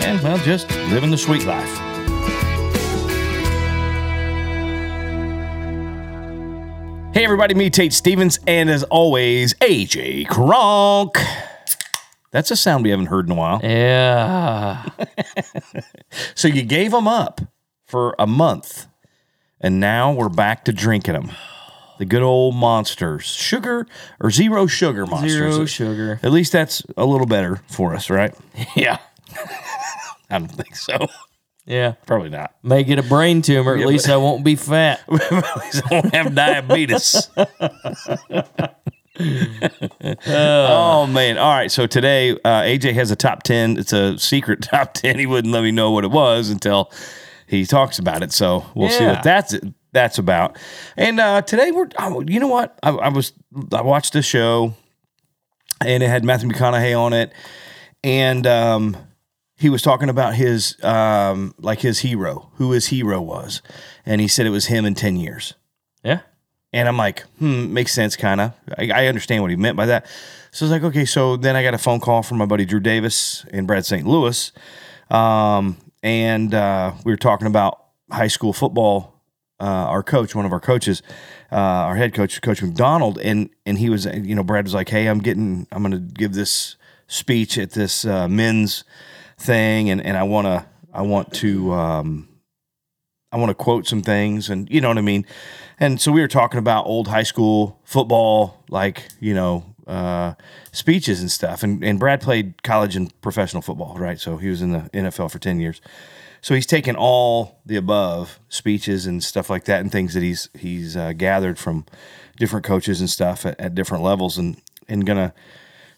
and, well, just living the sweet life. Hey, everybody, me, Tate Stevens, and as always, AJ Kronk. That's a sound we haven't heard in a while. Yeah. So you gave them up for a month, and now we're back to drinking them. The good old monsters, sugar or zero sugar monsters. Zero sugar. At least that's a little better for us, right? Yeah. I don't think so. Yeah. Probably not. May get a brain tumor. At least I won't be fat. At least I won't have diabetes. oh man! All right, so today uh, AJ has a top ten. It's a secret top ten. He wouldn't let me know what it was until he talks about it. So we'll see Yeah. what that's that's about. And uh, today we're, oh, you know what? I, I was I watched the show, and it had Matthew McConaughey on it, and um, he was talking about his um, like his hero, who his hero was, and he said it was him in ten years. Yeah. And I'm like, hmm, makes sense, kind of. I, I understand what he meant by that. So I was like, okay. So then I got a phone call from my buddy Drew Davis and Brad St. Louis, um, and uh, we were talking about high school football. Uh, our coach, one of our coaches, uh, our head coach, Coach McDonald, and and he was, you know, Brad was like, hey, I'm getting, I'm going to give this speech at this uh, men's thing, and and I want to, I want to. Um, I want to quote some things and you know what I mean. And so we were talking about old high school football, like, you know, uh, speeches and stuff. And, and Brad played college and professional football, right? So he was in the NFL for 10 years. So he's taken all the above speeches and stuff like that and things that he's he's uh, gathered from different coaches and stuff at, at different levels and and gonna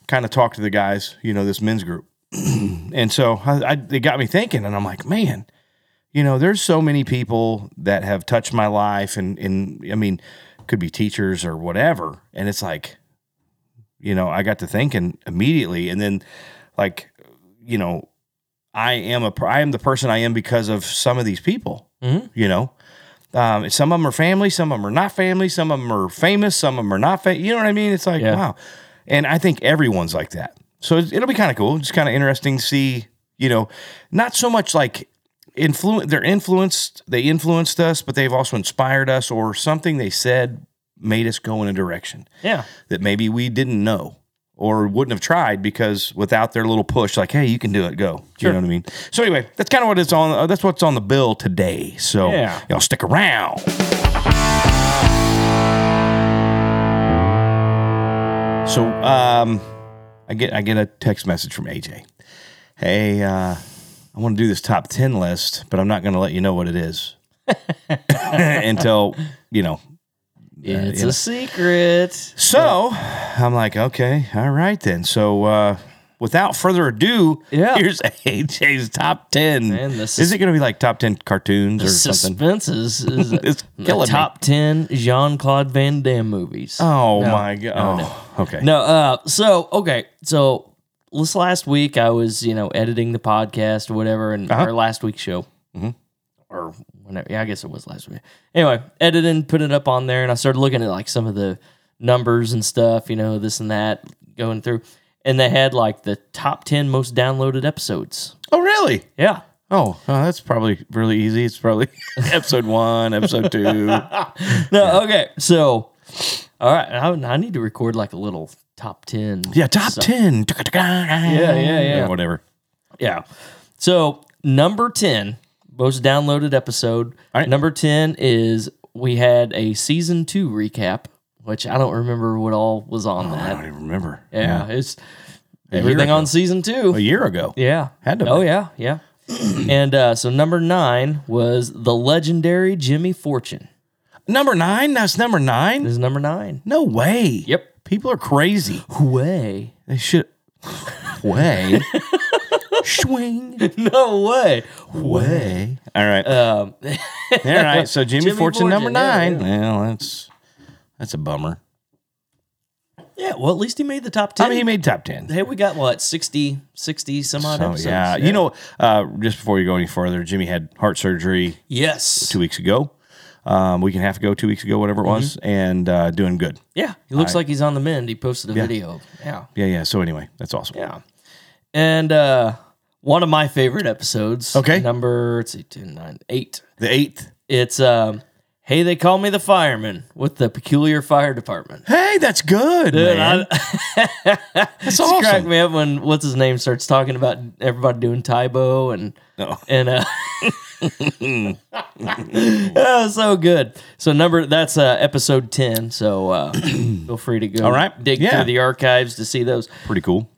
kind of talk to the guys, you know, this men's group. and so I, I, it got me thinking, and I'm like, man, you know, there's so many people that have touched my life, and and I mean, could be teachers or whatever, and it's like, you know, I got to thinking immediately, and then, like, you know, I am a I am the person I am because of some of these people, Mhm. you know. Um, some of them are family, some of them are not family, some of them are famous, some of them are not famous. You know what I mean? It's like, Yeah. wow. And I think everyone's like that. So it'll be kind of cool. Just kind of interesting to see, you know, not so much like influence they're influenced they influenced us but they've also inspired us or something they said made us go in a direction Yeah. that maybe we didn't know or wouldn't have tried because without their little push like hey you can do it go you Sure. know what i mean so anyway that's kind of what it's on uh, that's what's on the bill today so Yeah. y'all stick around so um i get i get a text message from aj hey uh I want to do this top 10 list, but I'm not going to let you know what it is until, you know. It's you know. a secret. So I'm like, okay, all right then. So uh, without further ado, Yeah. here's AJ's top 10. Man, is is- it going to be like top 10 cartoons or something? Suspense is, is It's the killing me. top 10 Jean Claude Van Damme movies. Oh No, my God. no, no. Oh, okay. No, uh, so okay, so this last week I was, you know, editing the podcast or whatever, and Uh-huh. our last week's show, Mhm. or whenever, yeah, I guess it was last week. Anyway, editing, put it up on there, and I started looking at like some of the numbers and stuff, you know, this and that, going through, and they had like the top ten most downloaded episodes. Oh, really? Yeah, Oh, that's probably really easy. It's probably episode one, episode two. no, okay, so all right, I, I need to record like a little top ten. Yeah, top so- 10. Yeah, yeah, yeah. Or whatever. Yeah. So number ten, most downloaded episode. All right. Number ten is we had a season two recap, which I don't remember what all was on I that. I don't even remember. Yeah, it's year everything on season two. A year ago. Yeah. Had to Oh be. yeah, yeah. and uh, so number nine was the legendary Jimmy Fortune. Number nine? That's number nine? This is number nine. No way. Yep. People are crazy. Way. They should. Way. Swing no way. way. All right. Um, All right. So Jimmy, Jimmy Fortune number Fortune, yeah, nine. Well, that's that's a bummer. yeah. Well, at least he made the top ten. I mean, he made top ten. hey, we got what 60, 60 some odd So, episodes. yeah. You know, uh, just before you go any further, Jimmy had heart surgery Yes. two weeks ago, um, week and a half ago, two weeks ago, whatever it was, Mm-hmm. and uh, doing good. Yeah. He looks like he's on the mend. He posted a video. Yeah. Yeah, yeah. So anyway, that's awesome. Yeah. And uh one of my favorite episodes. Okay. Number let's see, 10, 9, 8. The eighth. It's um Hey, they call me the fireman with the peculiar fire department. Hey, that's good, Dude, man. I- that's It's cracked me up when what's his name starts talking about everybody doing Tybo and No. and uh oh, so good. So number that's uh episode ten. So uh feel free to go All right. dig Yeah. through the archives to see those. Pretty cool.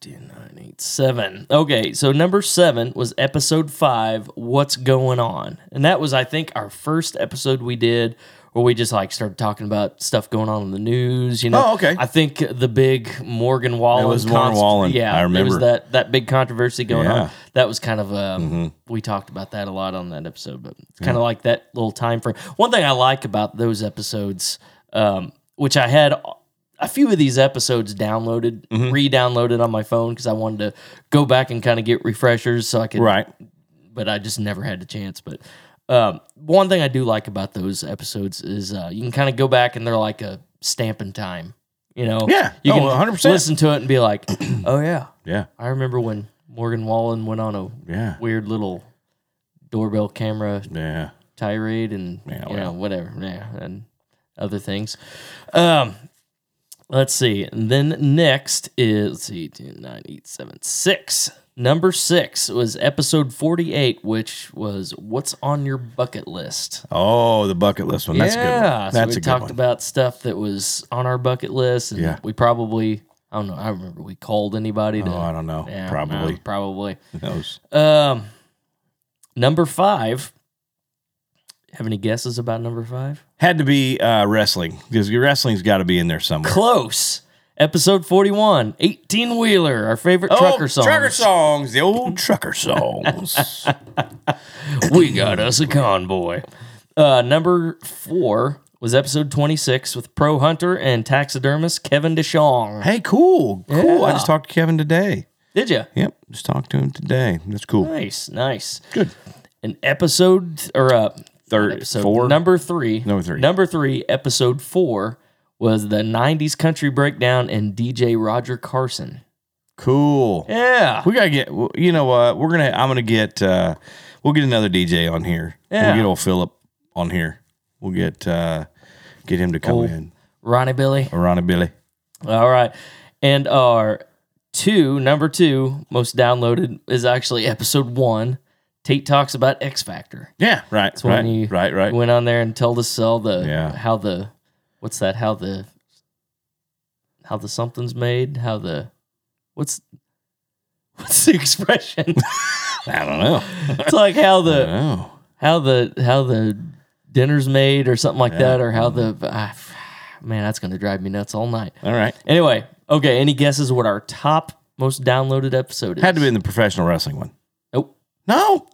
10, 9, 8, 7. Okay, so number seven was episode five, What's Going On? And that was, I think, our first episode we did where we just like started talking about stuff going on in the news. You know, Oh, okay. I think the big Morgan Wallen. It was Morgan const- Wallen. Yeah, I It was remember. that that big controversy going Yeah. Mm-hmm. on. That was kind of um, we talked about that a lot on that episode, but it's kind of like that little time frame. One thing I like about those episodes, um, which I had a few of these episodes downloaded, Mm-hmm. re-downloaded on my phone because I wanted to go back and kind of get refreshers so I could right. but I just never had the chance. But um, one thing I do like about those episodes is uh, you can kind of go back and they're like a stamp in time. You know, Yeah. you Oh, can 100%. listen to it and be like, "Oh yeah, Yeah. I remember when Morgan Wallen went on a Yeah. weird little doorbell camera Yeah. tirade and Yeah, you know whatever, yeah, and other things." Um, let's see. And then next is let's see, 10, 9, 8, 7, 6. Number six was episode 48, which was What's on Your Bucket List? Oh, the bucket list one. That's a good. yeah, One. so That's we talked one. about stuff that was on our bucket list, and Yeah. we probably, I don't know, I remember we called anybody to. Oh, I don't know. Yeah, Probably. no, probably. Who knows? Um, number five. Have any guesses about number five? Had to be uh, wrestling because your wrestling's got to be in there somewhere. Close. Episode 41, 18 Wheeler, our favorite trucker song. Oh, Trucker songs. The old trucker songs. we got us a convoy. Uh, number four was episode 26 with pro hunter and taxidermist Kevin DeShong. hey, cool. Cool. I just talked to Kevin today. Did you? Yep. Just talked to him today. That's cool. Nice, nice. Good. An episode or uh, Third, episode four. number three. Number three. Number three, episode four was the 90s country breakdown and DJ Roger Carson. cool. Yeah. We gotta get. You know what? We're gonna. I'm gonna get. uh We'll get another DJ on here. Yeah. We'll get old Philip on here. We'll get. uh Get him to come Old- in. Ronnie Billy. Or Ronnie Billy. All right. And our two, number two, most downloaded is actually episode one. Tate talks about X Factor. Yeah. Right. When right. you right. Right. went on there and told us all the Yeah. how the what's that? How the how the something's made? How the what's what's the expression? I don't know. it's like how the how the how the dinner's made or something like that, or how the ah, man that's gonna drive me nuts all night. All right. Anyway, okay. Any guesses what our top most downloaded episode is? Had to be in the professional wrestling one. Nope. No.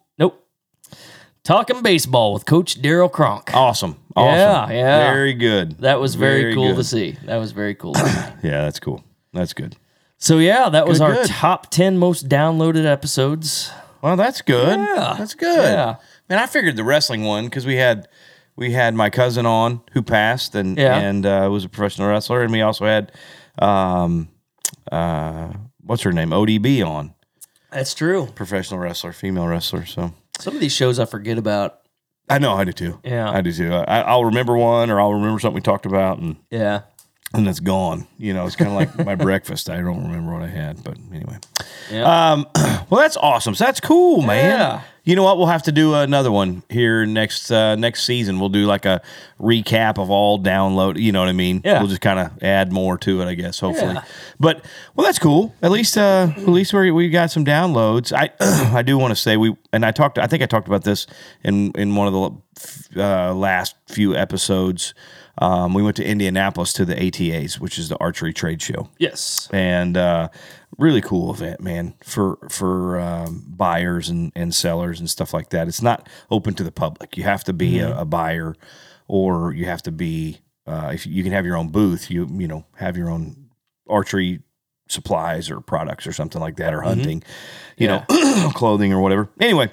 Talking baseball with Coach Daryl Kronk. Awesome. Awesome. Yeah, yeah. Very good. That was very, Very cool to see. That was very cool. Yeah, that's cool. That's good. so yeah, that was Good, our good. top ten most downloaded episodes. Well, that's good. Yeah. That's good. Yeah. Man, I figured the wrestling one because we had we had my cousin on who passed and Yeah. and uh, was a professional wrestler, and we also had um uh what's her name ODB on That's true. professional wrestler, female wrestler. So Some of these shows I forget about. I know I do too. Yeah. I do too. I, I'll remember one or I'll remember something we talked about and Yeah. And it's gone. You know, it's kind of like my breakfast. I don't remember what I had, but anyway. Yeah. Um, well, that's awesome. So that's cool, man. Yeah. You know what? We'll have to do another one here next uh, next season. We'll do like a recap of all download. You know what I mean? Yeah. We'll just kind of add more to it, I guess. Hopefully. Yeah. But well, that's cool. At least uh, at least we we got some downloads. I I do want to say we and I talked. I think I talked about this in in one of the uh, last few episodes. Um, we went to Indianapolis to the ATAs, which is the archery trade show Yes. and uh, really cool event, man, for for um, buyers and, and sellers and stuff like that. It's not open to the public. You have to be a, a buyer, or you have to be uh, if you can have your own booth. You you know have your own archery supplies or products or something like that, or hunting, you know, clothing or whatever. Anyway.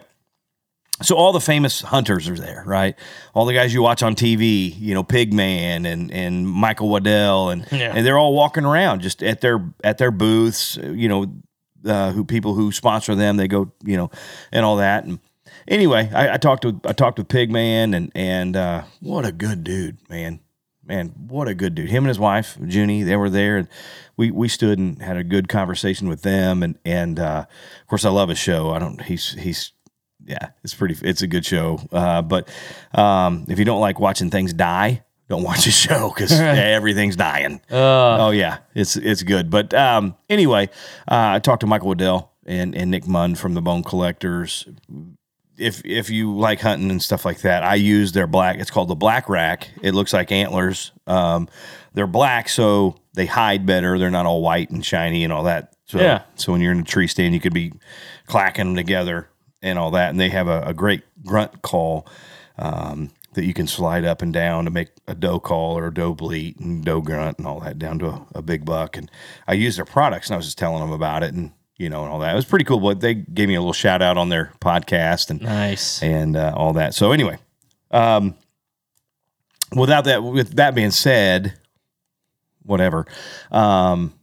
So all the famous hunters are there, right? All the guys you watch on TV, you know, Pigman and and Michael Waddell, and Yeah. and they're all walking around just at their at their booths. You know, uh, who people who sponsor them, they go, you know, and all that. And anyway, I, I talked with I talked with Pigman, and and uh, what a good dude, man, man, what a good dude. Him and his wife Junie, they were there, and we we stood and had a good conversation with them. And and uh, of course, I love his show. I don't. He's he's yeah, it's pretty. It's a good show. Uh, but um, if you don't like watching things die, don't watch the show because everything's dying. oh yeah, it's it's good. But um, anyway, uh, I talked to Michael Waddell and and Nick Mundt from the Bone Collectors. If if you like hunting and stuff like that, I use their black. It's called the Black Rack. It looks like antlers. Um, they're black, so they hide better. They're not all white and shiny and all that. So, Yeah. So when you're in a tree stand, you could be clacking them together and all that. And they have a, a great grunt call um, that you can slide up and down to make a doe call or a doe bleat and doe grunt and all that down to a, a big buck. And I used their products and I was just telling them about it and you know and all that. It was pretty cool. But they gave me a little shout out on their podcast and Nice. and uh, all that. So anyway, um, without that, with that being said, whatever. Um,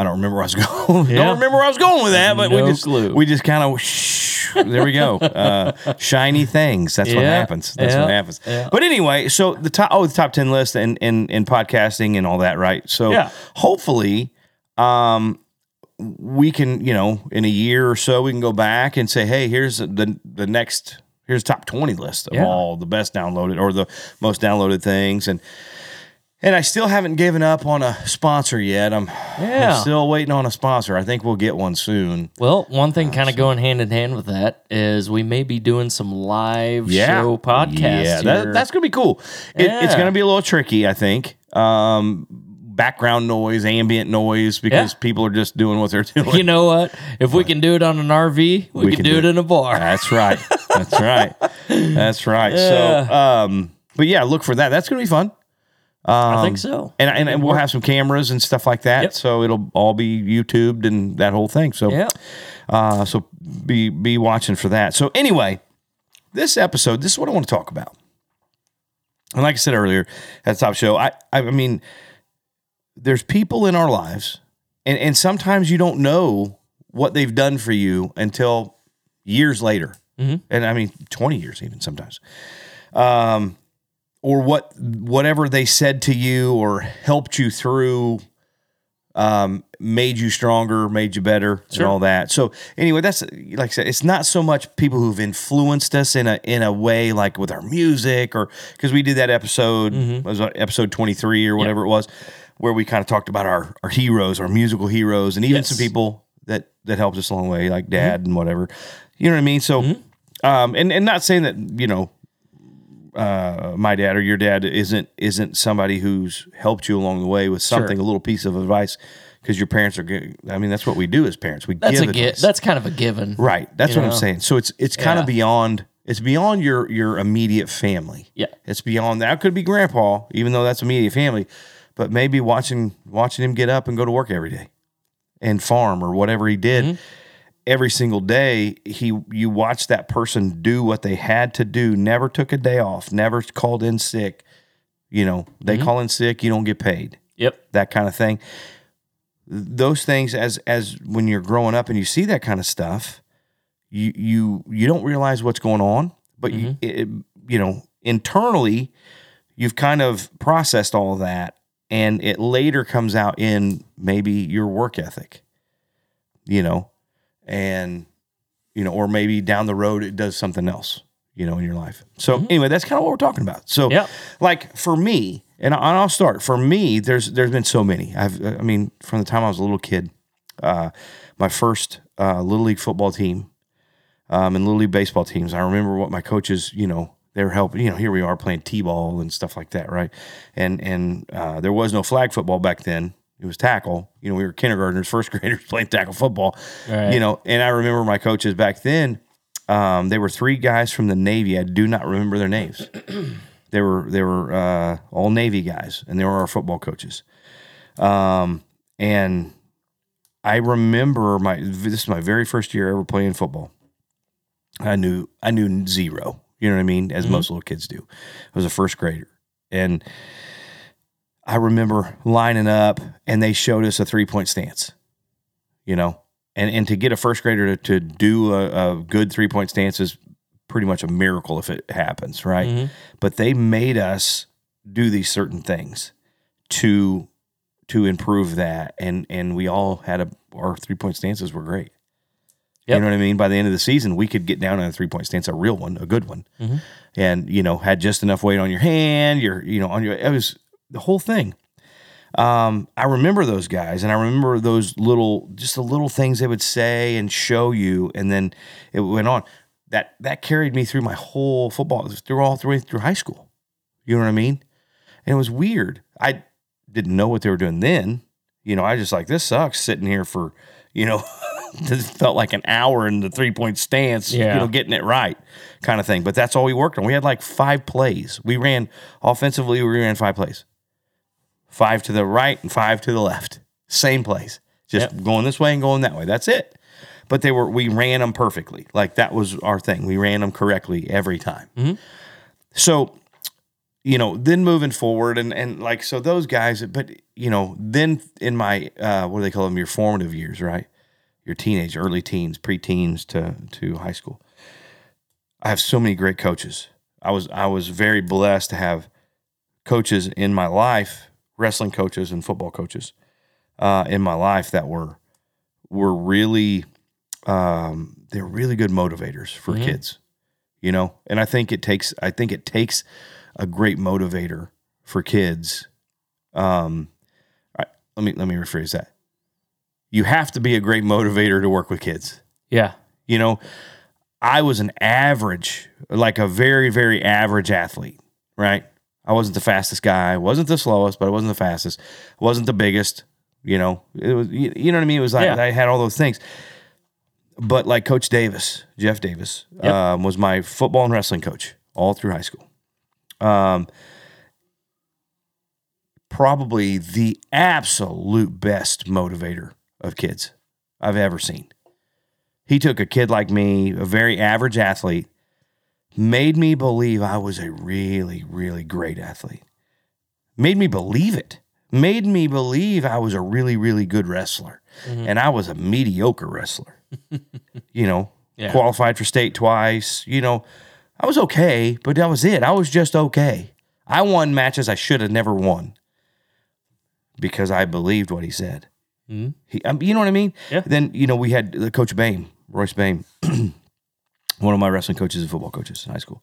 I don't remember where I was going. Yeah. don't remember where I was going with that, but we just clue. we just kind of shh, there we go. Uh, shiny things. That's what happens. That's Yeah. what happens. Yeah. But anyway, so the top oh the top ten list and and and podcasting and all that, right? So Yeah. hopefully, um, we can you know in a year or so we can go back and say, hey, here's the the next here's top twenty list of Yeah. all the best downloaded or the most downloaded things and. And I still haven't given up on a sponsor yet. I'm, Yeah. I'm still waiting on a sponsor. I think we'll get one soon. Well, one thing kind of going hand in hand with that is we may be doing some live show podcasts. Yeah, that, that's gonna be cool. It, It's gonna be a little tricky, I think. Um, background noise, ambient noise, because Yeah. people are just doing what they're doing. you know what? If we can do it on an RV, we, can, do it in a bar. That's right. That's right. That's right. So, um, but yeah, look for that. That's gonna be fun. I think so. And, and, and we'll have some cameras and stuff like that. Yep. So it'll all be YouTubed and that whole thing. So Yeah. Uh, so be be watching for that. So anyway, this episode, this is what I want to talk about. And like I said earlier at the top show, I I mean, there's people in our lives, and and sometimes you don't know what they've done for you until years later, and I mean twenty years even sometimes. Um, or what whatever they said to you or helped you through um, made you stronger, made you better, Sure. and all that. So anyway, that's like I said, it's not so much people who've influenced us in a in a way like with our music or because we did that episode was it episode twenty three or whatever it was, where we kind of talked about our our heroes, our musical heroes, and even Yes. some people that that helped us along the way, like Dad and whatever. You know what I mean? So, um, and and not saying that you know uh, my dad or your dad isn't isn't somebody who's helped you along the way with something, a little piece of advice, because your parents are good. I mean, that's what we do as parents. We That's give a gi- That's kind of a given. right. That's what I'm saying. So it's it's kind of beyond. It's beyond your your immediate family. Yeah. It's beyond that. Could be grandpa, even though that's immediate family, but maybe watching watching him get up and go to work every day, and farm or whatever he did Mm-hmm. Every single day he you watch that person do what they had to do never took a day off never called in sick. You know they Mm-hmm. call in sick you don't get paid. Yep. that kind of thing. Those things as as when you're growing up and you see that kind of stuff you you you don't realize what's going on but you it, you know internally you've kind of processed all of that and it later comes out in maybe your work ethic. You know and you know or maybe down the road it does something else you know in your life so anyway that's kind of what we're talking about so Yep. like for me and, i'll start for me there's there's been so many i've i mean from the time i was a little kid uh my first uh little league football team um and little league baseball teams i remember what my coaches you know They were helping. You know, here we are playing t-ball and stuff like that, right? And and uh, there was no flag football back then. It was tackle. You know, we were kindergartners, first graders playing tackle football. Right. You know, and I remember my coaches back then. Um, they were three guys from the Navy. I do not remember their names. they were they were uh, all Navy guys, and they were our football coaches. Um, and I remember my this is my very first year ever playing football. I knew I knew zero. You know what I mean? As most little kids do. I was a first grader, and I remember lining up, and they showed us a three point stance. You know, and and to get a first grader to, to do a, a good three point stance is pretty much a miracle if it happens, right? Mm-hmm. But they made us do these certain things to to improve that, and and we all had a our three point stances were great. Yep. You know what I mean? By the end of the season, we could get down on a three point stance, a real one, a good one, mm-hmm. and you know had just enough weight on your hand. Your you know on your it was the whole thing. Um, I remember those guys, and I remember those little, just the little things they would say and show you, and then it went on. That that carried me through my whole football, through all through through high school. You know what I mean? And it was weird. I didn't know what they were doing then. You know, I just like this sucks sitting here for, you know, this felt like an hour in the three point stance, Yeah. you know, getting it right kind of thing. But that's all we worked on. We had like five plays. We ran offensively, we ran five plays. Five to the right and five to the left. Same place. Just Yep. going this way and going that way. That's it. But they were we ran them perfectly. Like that was our thing. We ran them correctly every time. So you know, then moving forward and and like so those guys, but you know, then in my uh what do they call them? Your formative years, right? Your teenage, early teens, preteens to to high school. I have so many great coaches. I was I was very blessed to have coaches in my life, wrestling coaches and football coaches uh, in my life that were were really um, they're really good motivators for kids, you know. And I think it takes I think it takes a great motivator for kids. Um, I, let me let me rephrase that. You have to be a great motivator to work with kids. Yeah. You know, I was an average, like a very, very average athlete, right? I wasn't the fastest guy, wasn't the slowest, but I wasn't the fastest, I wasn't the biggest. You know, it was you, you know what I mean. It was like Yeah. I had all those things, but like Coach Davis, Jeff Davis, Yep. um, was my football and wrestling coach all through high school. Um, probably the absolute best motivator of kids I've ever seen. He took a kid like me, a very average athlete, made me believe I was a really, really great athlete. Made me believe it. Made me believe I was a really, really good wrestler. Mm-hmm. And I was a mediocre wrestler. you know, Yeah. qualified for state twice. You know, I was okay, but that was it. I was just okay. I won matches I should have never won because I believed what he said. Mm-hmm. He, um, you know what I mean? Yeah. Then you know we had the coach Bain, Royce Bain, one of my wrestling coaches and football coaches in high school.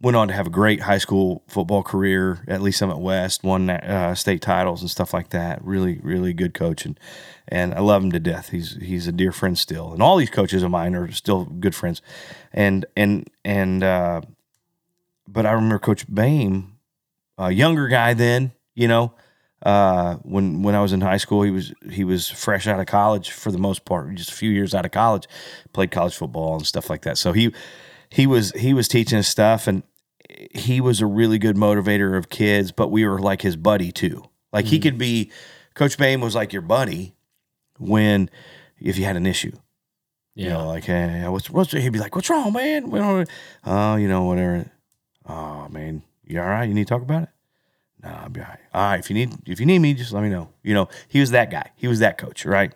Went on to have a great high school football career at Lee's Summit West, won uh, state titles and stuff like that. Really, really good coach, and and I love him to death. He's he's a dear friend still, and all these coaches of mine are still good friends. And and and uh, but I remember Coach Bain, a younger guy then, you know, uh, when when I was in high school, he was he was fresh out of college for the most part, just a few years out of college, played college football and stuff like that. So he he was he was teaching us stuff, and he was a really good motivator of kids. But we were like his buddy too. Like he could be, Coach Bain was like your buddy when if you had an issue. You Yeah. know, like, hey, what's what's he'd be like, what's wrong, man? We don't, oh, you know, whatever. Oh man, you all right? You need to talk about it? No, I'll be all right. All right, if you need if you need me, just let me know. You know, he was that guy. He was that coach, right?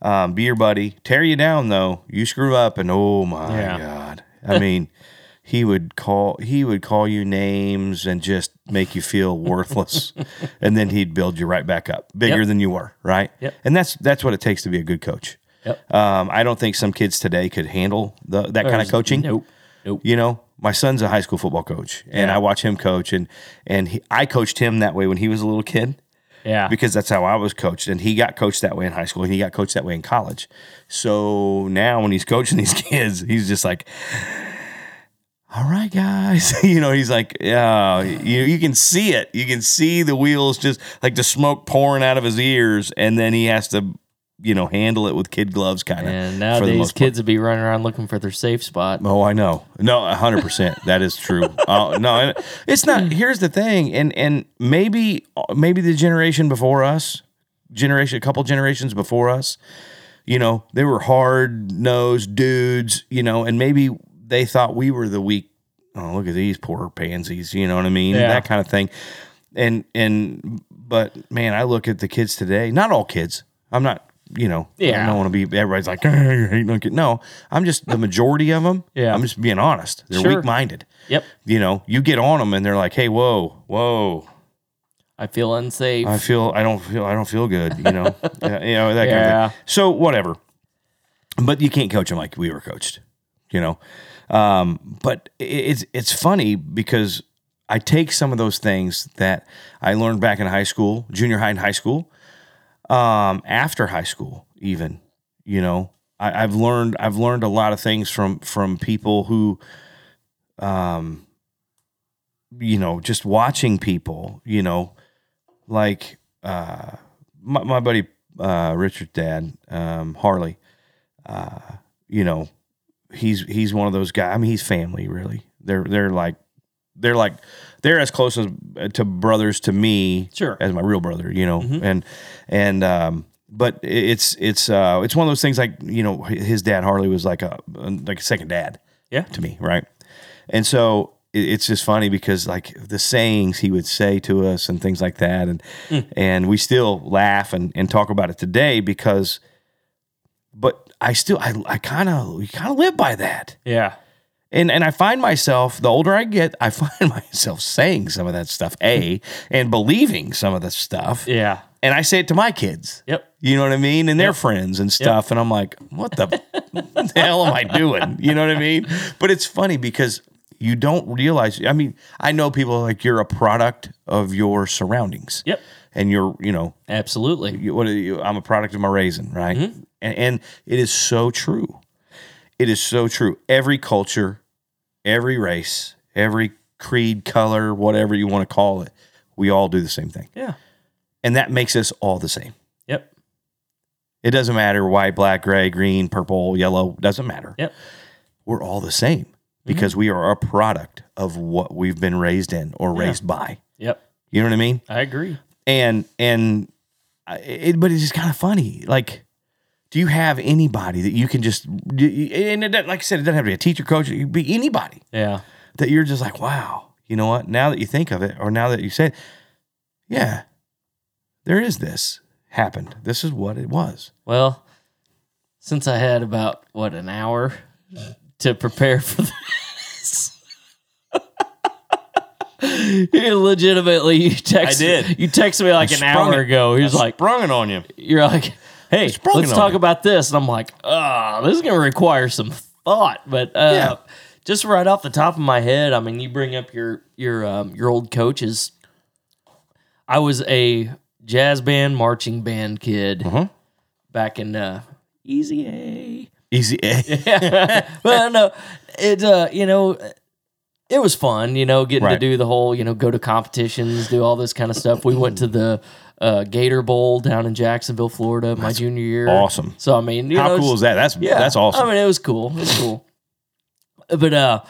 Um, be your buddy. Tear you down though. You screw up, and oh my Yeah. god, I mean, he would call he would call you names and just make you feel worthless, and then he'd build you right back up, bigger Yep. than you were, right? Yep. And that's that's what it takes to be a good coach. Yep. Um, I don't think some kids today could handle the, that kind of coaching. Nope. Nope. You know, my son's a high school football coach, and Yeah. I watch him coach, and and he, I coached him that way when he was a little kid Yeah. because that's how I was coached, and he got coached that way in high school, and he got coached that way in college. So now when he's coaching these kids, he's just like, all right, guys. you know, he's like, yeah, you, you can see it. You can see the wheels just like the smoke pouring out of his ears. And then he has to, you know, handle it with kid gloves kind of. And nowadays, kids would be running around looking for their safe spot. Oh, I know. No, hundred percent. That is true. Uh, no, it's not. Here's the thing, and and maybe maybe the generation before us, generation, a couple generations before us, you know, they were hard nosed dudes, you know, and maybe they thought we were the weak. Oh, look at these poor pansies. You know what I mean? Yeah. That kind of thing. And and but man, I look at the kids today. Not all kids. I'm not. You know, yeah. I don't want to be. Everybody's like, "Hey, no. I'm just the majority of them. Yeah. I'm just being honest. They're Sure. weak minded. Yep. You know, you get on them and they're like, "Hey, whoa, whoa, I feel unsafe. I feel, I don't feel, I don't feel good." You know, Yeah, you know that kind Yeah. of thing. So whatever, but you can't coach them like we were coached. You know, um, but it's it's funny because I take some of those things that I learned back in high school, junior high and high school, um, after high school, even. You know, I, I've learned I've learned a lot of things from from people who, um, you know, just watching people. You know, like uh, my, my buddy uh, Richard's dad, um, Harley. Uh, you know, he's he's one of those guys. I mean, he's family, really. They're they're like they're like they're as close as to brothers to me Sure. as my real brother, you know, and and um, but it's it's uh, it's one of those things like you know his dad Harley was like a like a second dad Yeah. to me, right? And so it's just funny because like the sayings he would say to us and things like that, and and we still laugh and, and talk about it today because, but I still I I kind of we kind of live by that. yeah. And and I find myself the older I get, I find myself saying some of that stuff, a and believing some of the stuff, Yeah. and I say it to my kids. Yep. You know what I mean? And their friends and stuff. And I'm like, what the, what the hell am I doing? You know what I mean? But it's funny because you don't realize. I mean, I know people like you're a product of your surroundings. Yep. And you're, you know, Absolutely. you, what you, I'm a product of my raising, right? Mm-hmm. And, and it is so true. It is so true. Every culture, every race, every creed, color, whatever you want to call it, we all do the same thing. Yeah. And that makes us all the same. Yep. It doesn't matter white, black, gray, green, purple, yellow, doesn't matter. Yep. We're all the same because mm-hmm. we are a product of what we've been raised in or raised by. Yep. You know what I mean? I agree. And and it, but it's just kind of funny. Like, do you have anybody that you can just and it, like I said, it doesn't have to be a teacher, coach. It could be anybody Yeah. that you're just like, wow. You know what? Now that you think of it, or now that you say, yeah, there is this happened. This is what it was. Well, since I had about what an hour to prepare for this. You legitimately, you text. did. You texted me like an hour it. ago. He was like, sprung it on you. "You're like, hey, let's talk about this." And I'm like, "Oh, this is gonna require some thought." But uh, Yeah. just right off the top of my head, I mean, you bring up your your um, your old coaches. I was a jazz band, marching band kid Uh-huh. back in uh, Easy A. Easy. A. yeah. well, no, it uh, you know, it was fun. You know, getting to do the whole, you know, go to competitions, do all this kind of stuff. We went to the uh, Gator Bowl down in Jacksonville, Florida, my junior year. awesome. So I mean, How know, cool is that? That's Yeah, that's awesome. I mean, it was cool. It was cool. But uh,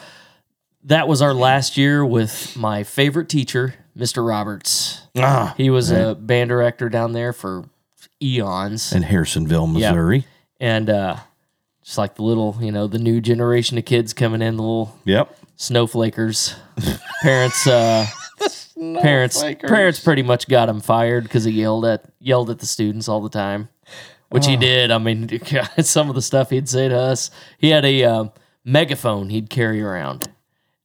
that was our last year with my favorite teacher, Mr. Roberts. ah, He was a band director down there for eons in Harrisonville, Missouri. and uh, just like the little, you know, the new generation of kids coming in, the little Yep. snowflakers. parents, uh, parents, parents pretty much got him fired because he yelled at yelled at the students all the time, which Oh. he did. I mean, some of the stuff he'd say to us. He had a um, megaphone he'd carry around,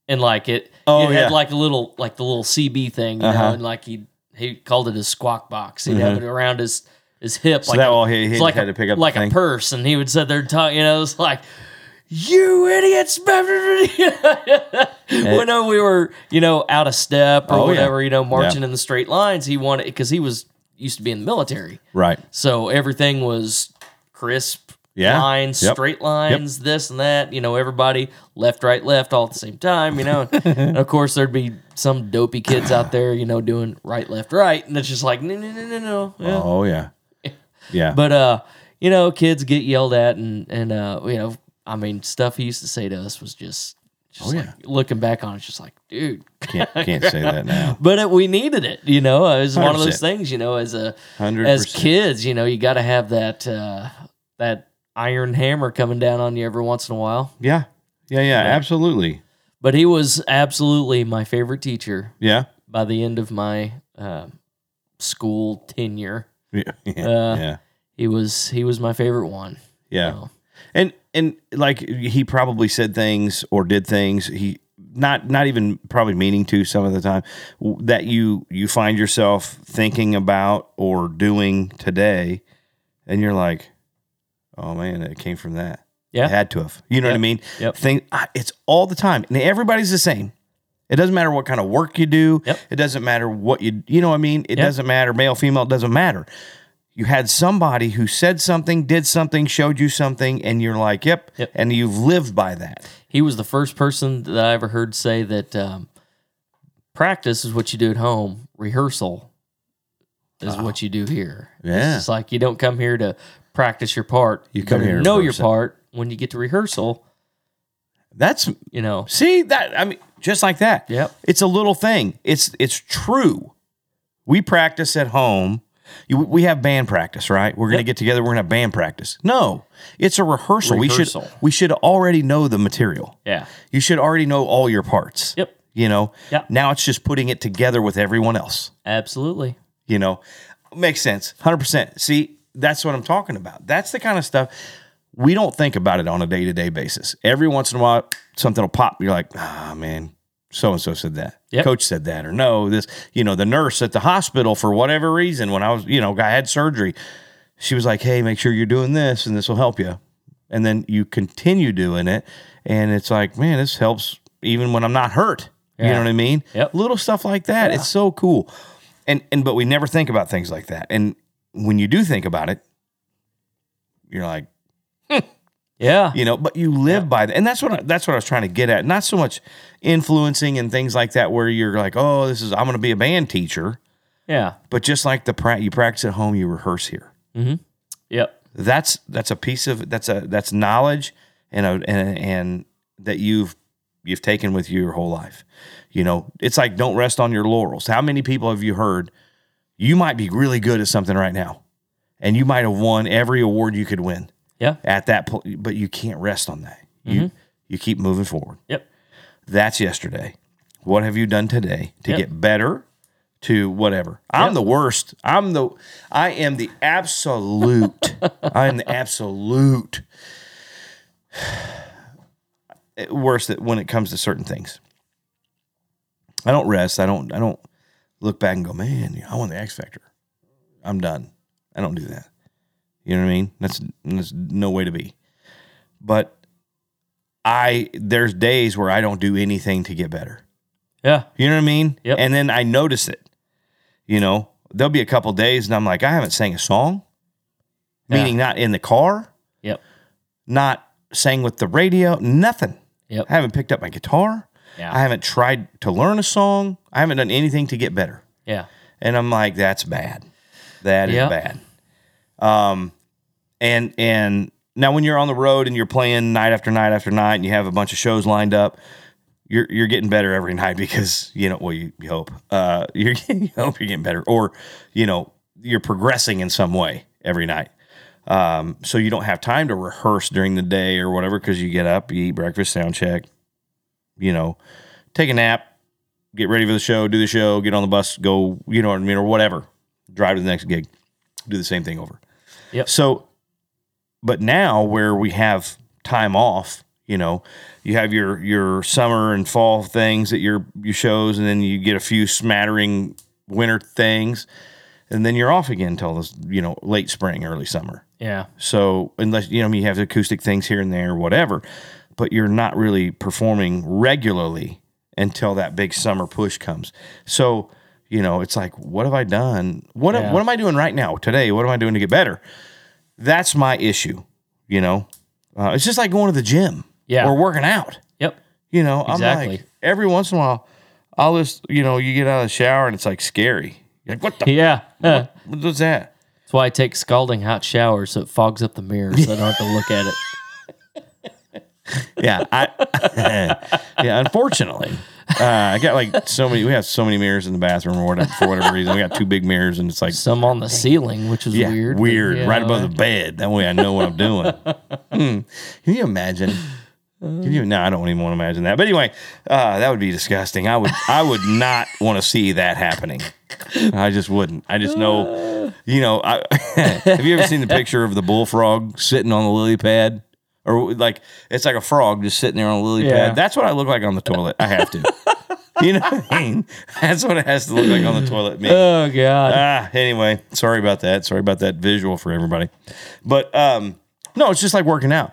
and like it, Oh, it yeah. had like a little like the little CB thing, you Uh-huh. know, and like he he called it his squawk box. He'd have it around his his hip, So like that a- all he- he like had a, to pick up the like a purse, and he would sit there talk. You know, it's like. You idiots! Whenever we were, you know, out of step or Oh, yeah. whatever, you know, marching Yeah. in the straight lines, he wanted because he was used to be in the military, Right. so everything was crisp, Yeah. lines, Yep. straight lines, this and that. You know, everybody left, right, left, all at the same time. You know, and of course there'd be some dopey kids out there, you know, doing right, left, right, and it's just like no, no, no, no, no. Yeah. Oh yeah. Yeah. But uh, you know, kids get yelled at, and and uh, you know, I mean, stuff he used to say to us was just, just Oh, like, looking back on it, it's just like, dude. can't can't say that now. But it, we needed it, you know. It was one of those things, you know. As a 100%. as kids, you know, you got to have that uh, that iron hammer coming down on you every once in a while. Yeah. Yeah, yeah, absolutely. But he was absolutely my favorite teacher Yeah. by the end of my uh, school tenure. Yeah. Yeah. Uh, yeah. He was he was my favorite one. Yeah. So, And and like he probably said things or did things he not not even probably meaning to some of the time that you you find yourself thinking about or doing today. And you're like oh man it came from that. Yeah. it had to have. You know what i mean? Yep. Think ah, it's all the time. And everybody's the same. It doesn't matter what kind of work you do. Yep. it doesn't matter what you you know what i mean? It Yep. doesn't matter male female it doesn't matter you had somebody who said something, did something, showed you something, and you're like, yep, Yep. and you've lived by that. he was the first person that I ever heard say that um, practice is what you do at home, rehearsal is what you do here. Ah. Yeah. It's like you don't come here to practice your part. You come here to know your part. When you get to rehearsal, That's you know, see that I mean, just like that. Yep. It's a little thing. It's it's true. We practice at home. You, we have band practice, right? We're gonna Yep. get together. We're gonna have band practice. No, it's a rehearsal. Rehearsal. We should we should already know the material. yeah, You should already know all your parts. Yep. You know. Yep. Now it's just putting it together with everyone else. absolutely. you know makes sense 100% see that's what i'm talking about that's the kind of stuff we don't think about it on a day-to-day basis every once in a while something will pop you're like ah man so and so said that. Yep. coach said that or no this you know the nurse at the hospital for whatever reason when i was you know i had surgery she was like hey make sure you're doing this and this will help you. And then you continue doing it and it's like man this helps even when i'm not hurt. You know what i mean? Yep. little stuff like that. It's so cool. And and but we never think about things like that. And when you do think about it you're like Yeah, you know but you live by that and that's what I, that's what I was trying to get at. Not so much influencing and things like that where you're like oh this is I'm going to be a band teacher. Yeah, but just like the pra- you practice at home you rehearse here. Mm-hmm. Yep, that's that's a piece of that's a that's knowledge and a, and and that you've you've taken with you your whole life. You know, it's like don't rest on your laurels. How many people have you heard you might be really good at something right now and you might have won every award you could win yeah, at that point but you can't rest on that. You mm-hmm. you keep moving forward. yep, That's yesterday. What have you done today to Yep. get better to whatever? I'm Yep. the worst. I'm the I am the absolute I am the absolute eh, worst at when it comes to certain things. I don't rest. I don't I don't look back and go, man, I won the X Factor. I'm done. I don't do that. You know what I mean? That's that's no way to be. But I there's days where I don't do anything to get better. yeah, You know what I mean? Yep. And then I notice it. You know, there'll be a couple days and I'm like, I haven't sang a song. Yeah. Meaning not in the car, yep, not sang with the radio, nothing. yep, I haven't picked up my guitar. Yeah. I haven't tried to learn a song. I haven't done anything to get better. yeah, And I'm like, that's bad. That is Yep. bad. Um, and and now when you're on the road and you're playing night after night after night, and you have a bunch of shows lined up, you're you're getting better every night because you know, well, you, you hope uh, you're you hope you're getting better, or you know, you're progressing in some way every night. Um, so you don't have time to rehearse during the day or whatever because you get up, you eat breakfast, sound check, you know, take a nap, get ready for the show, do the show, get on the bus, go, you know what I mean, or whatever, drive to the next gig, do the same thing over. Yep. So, but now where we have time off, you know, you have your your summer and fall things at your your shows, and then you get a few smattering winter things, and then you're off again until this, you know, late spring, early summer. yeah, So unless you know you have acoustic things here and there, whatever, but you're not really performing regularly until that big summer push comes. So you know it's like, what have I done? What Yeah. what am I doing right now today? What am I doing to get better? That's my issue. You know, uh, it's just like going to the gym Yeah. or working out. Yep. You know, I'm Exactly. like every once in a while, I'll just you know you get out of the shower and it's like scary. You're like what the Yeah. What was that? That's why I take scalding hot showers so it fogs up the mirror so I don't have to look at it. Yeah, I yeah. Unfortunately, uh, I got like so many. We have so many mirrors in the bathroom or whatever for whatever reason. We got two big mirrors and it's like Some on the ceiling, which is yeah, weird. but weird, yeah, right above the bed. That way I know what I'm doing. Hmm. Can you imagine? Can you? No, I don't even want to imagine that. But anyway, uh, that would be disgusting. I would, I would not want to see that happening. I just wouldn't. I just know, you know. I, have you ever seen the picture of the bullfrog sitting on the lily pad, or like it's like a frog just sitting there on a lily Yeah. pad? That's what I look like on the toilet. I have to. You know what I mean? That's what it has to look like on the toilet. Me. Oh god. Ah, anyway, sorry about that. Sorry about that visual for everybody. But um, no, it's just like working out.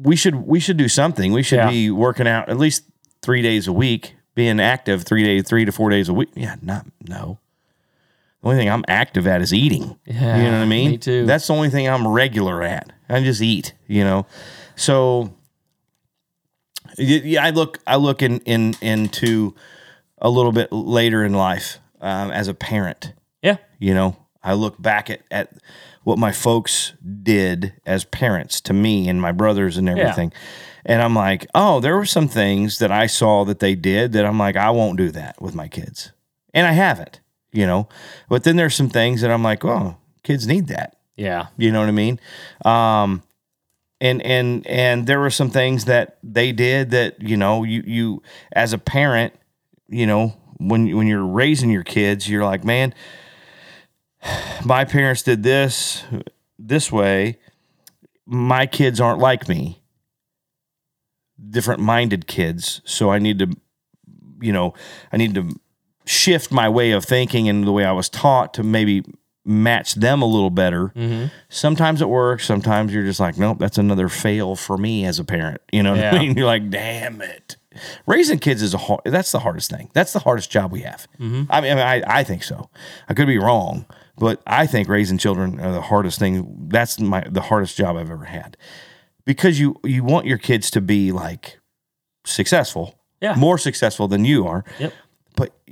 We should we should do something. We should Yeah. be working out at least three days a week, being active three days, three to four days a week. Yeah, not no. The only thing I'm active at is eating. Yeah, you know what I mean. me too. That's the only thing I'm regular at. I just eat. You know, so yeah, I look I look in in into a little bit later in life um, as a parent. yeah. You know, I look back at, at what my folks did as parents to me and my brothers and everything. And I'm like, oh, there were some things that I saw that they did that I'm like, I won't do that with my kids. And I haven't, you know. But then there's some things that I'm like, oh, kids need that. Yeah. You know what I mean? Um, and and and there were some things that they did that you know you you as a parent, you know when when you're raising your kids, you're like, man, my parents did this this way. My kids aren't like me. Different minded kids, so I need to, you know, I need to shift my way of thinking and the way I was taught to maybe match them a little better. Mm-hmm. Sometimes it works. Sometimes you're just like, nope, that's another fail for me as a parent. You know what Yeah. I mean? You're like, damn it. Raising kids is a hard, that's the hardest thing. That's the hardest job we have. Mm-hmm. I mean, I, mean I, I think so. I could be wrong, but I think raising children are the hardest thing. That's my the hardest job I've ever had because you you want your kids to be like successful, Yeah. more successful than you are Yep.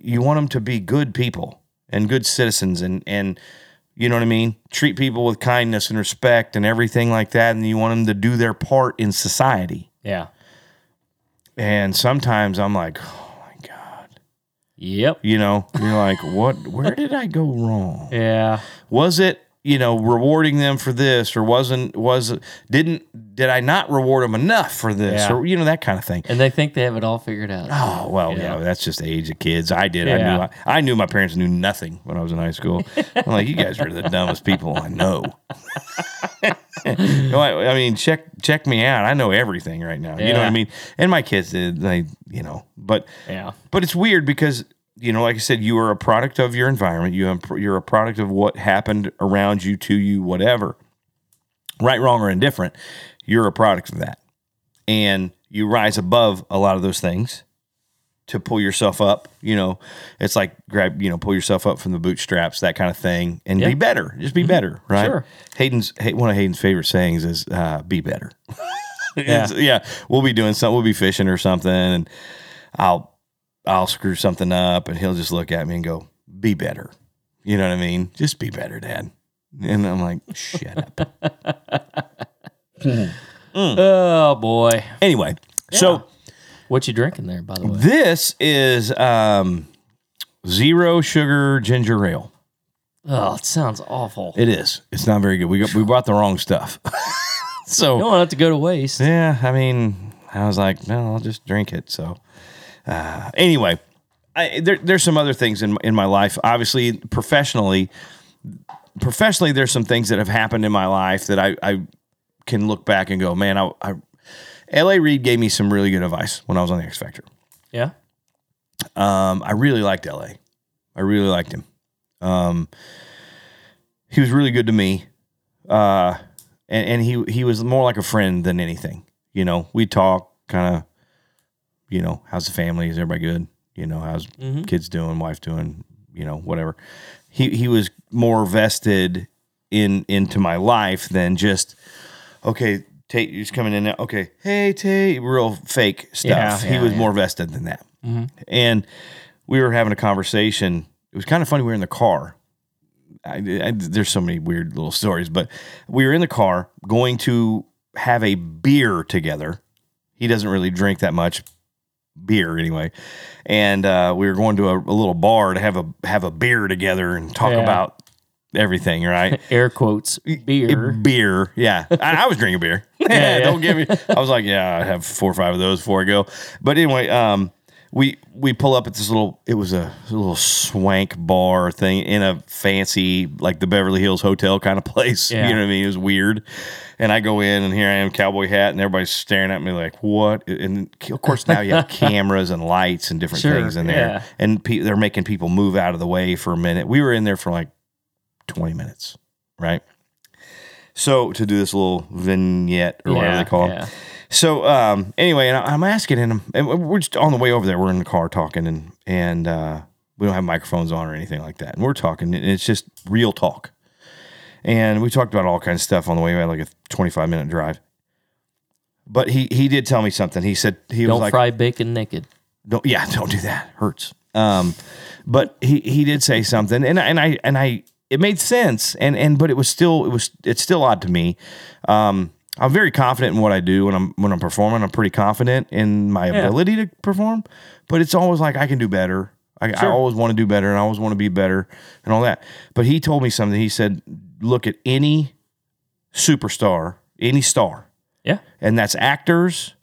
You want them to be good people and good citizens and and you know what I mean? Treat people with kindness and respect and everything like that and you want them to do their part in society. Yeah. And sometimes I'm like, "Oh my god." Yep. You know, you're like, "What where did I go wrong?" Yeah. Was it you know, rewarding them for this, or wasn't was didn't did I not reward them enough for this, Yeah. or you know that kind of thing. And they think they have it all figured out. Oh well, Yeah. yeah, that's just the age of kids. I did. I knew. I, I knew my parents knew nothing when I was in high school. I'm like, you guys are the dumbest people I know. No, I, I mean, check check me out. I know everything right now. You know what I mean? And my kids did. They, you know, but Yeah. but it's weird because you know, like I said, you are a product of your environment. You you're a product of what happened around you, to you, whatever. Right, wrong, or indifferent, you're a product of that, and you rise above a lot of those things to pull yourself up. You know, it's like grab, you know, pull yourself up from the bootstraps, that kind of thing, and Yeah. be better. Just be better, right? Sure. Hayden's one of Hayden's favorite sayings is uh, "Be better." Yeah. Yeah, we'll be doing something. We'll be fishing or something, and I'll I'll screw something up, and he'll just look at me and go, "Be better." You know what I mean? Just be better, Dad. And I'm like, "Shut up." Oh boy. anyway, so What you drinking there, by the way? this is um, zero sugar ginger ale. Oh, it sounds awful. It is. It's not very good. We got, we bought the wrong stuff. so You don't want it to go to waste. Yeah, I mean, I was like, no, I'll just drink it. So, uh, anyway, I, there, there's some other things in in my life. Obviously, professionally, professionally, there's some things that have happened in my life that I, I can look back and go, man, I, I L.A. Reid gave me some really good advice when I was on the X Factor. Yeah. Um, I really liked L.A. I really liked him. Um, he was really good to me. Uh, and, and he he was more like a friend than anything. You know, we talk kind of, you know, how's the family? Is everybody good? You know, how's mm-hmm. kids doing, wife doing, you know, whatever. He he was more vested in into my life than just, okay, Tate, he's coming in now. Okay, hey Tate, real fake stuff. Yeah, he was yeah. more vested than that. Mm-hmm. And we were having a conversation. It was kind of funny. We were in the car. I, I, there's so many weird little stories, but we were in the car going to have a beer together. He doesn't really drink that much beer anyway, and uh, we were going to a, a little bar to have a have a beer together and talk Yeah. about everything. Right? Air quotes beer. Beer, yeah. I, I was drinking beer. yeah. Don't give me. I was like, yeah, I have four or five of those before I go. But anyway, um, we we pull up at this little. It was a little swank bar thing in a fancy like the Beverly Hills Hotel kind of place. Yeah. You know what I mean? It was weird. And I go in, and here I am, cowboy hat, and everybody's staring at me like, "What?" And of course, now you have cameras and lights and different Sure, things in there, yeah. and pe- they're making people move out of the way for a minute. We were in there for like twenty minutes, right? So to do this little vignette or whatever they call it. So um, anyway, and I- I'm asking him, and we're just on the way over there. We're in the car talking, and and uh, we don't have microphones on or anything like that. And we're talking, and it's just real talk. And we talked about all kinds of stuff on the way. We had like a 25 minute drive. But he he did tell me something. He said he Don't like, fry bacon naked. don't yeah don't do that hurts um but he he did say something and and i and i it made sense and and but it was still it was it's still odd to me um i'm very confident in what i do when i'm when i'm performing. I'm pretty confident in my Yeah. ability to perform but it's always like i can do better. I, I always want to do better and i always want to be better and all that. But he told me something. He said look at any superstar any star. Yeah. and that's actors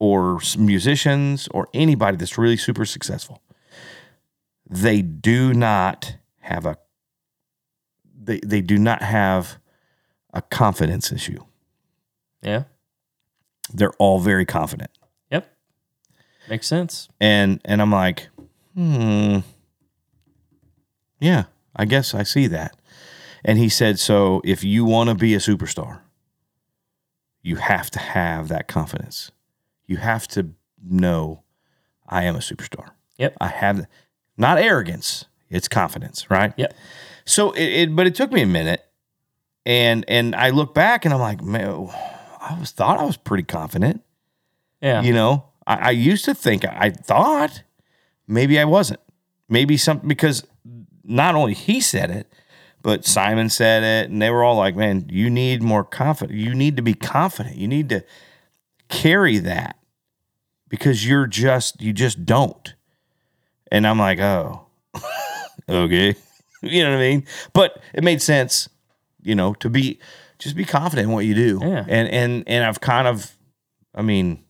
or musicians or anybody that's really super successful. They do not have a they, they do not have a confidence issue Yeah. they're all very confident Yep. Makes sense. and and i'm like hmm yeah i guess i see that and he said so if you want to be a superstar you have to have that confidence you have to know i am a superstar Yep. i have not arrogance it's confidence right Yep. so it, it but it took me a minute and and i look back and i'm like man i was thought i was pretty confident Yeah. you know, I, I used to think I thought maybe I wasn't. Maybe something because not only he said it, but Simon said it, and they were all like, "Man, you need more confident. You need to be confident. You need to carry that because you're just you just don't." And I'm like, "Oh, okay," you know what I mean? But it made sense, you know, to be just be confident in what you do. Yeah. And and and I've kind of, I mean,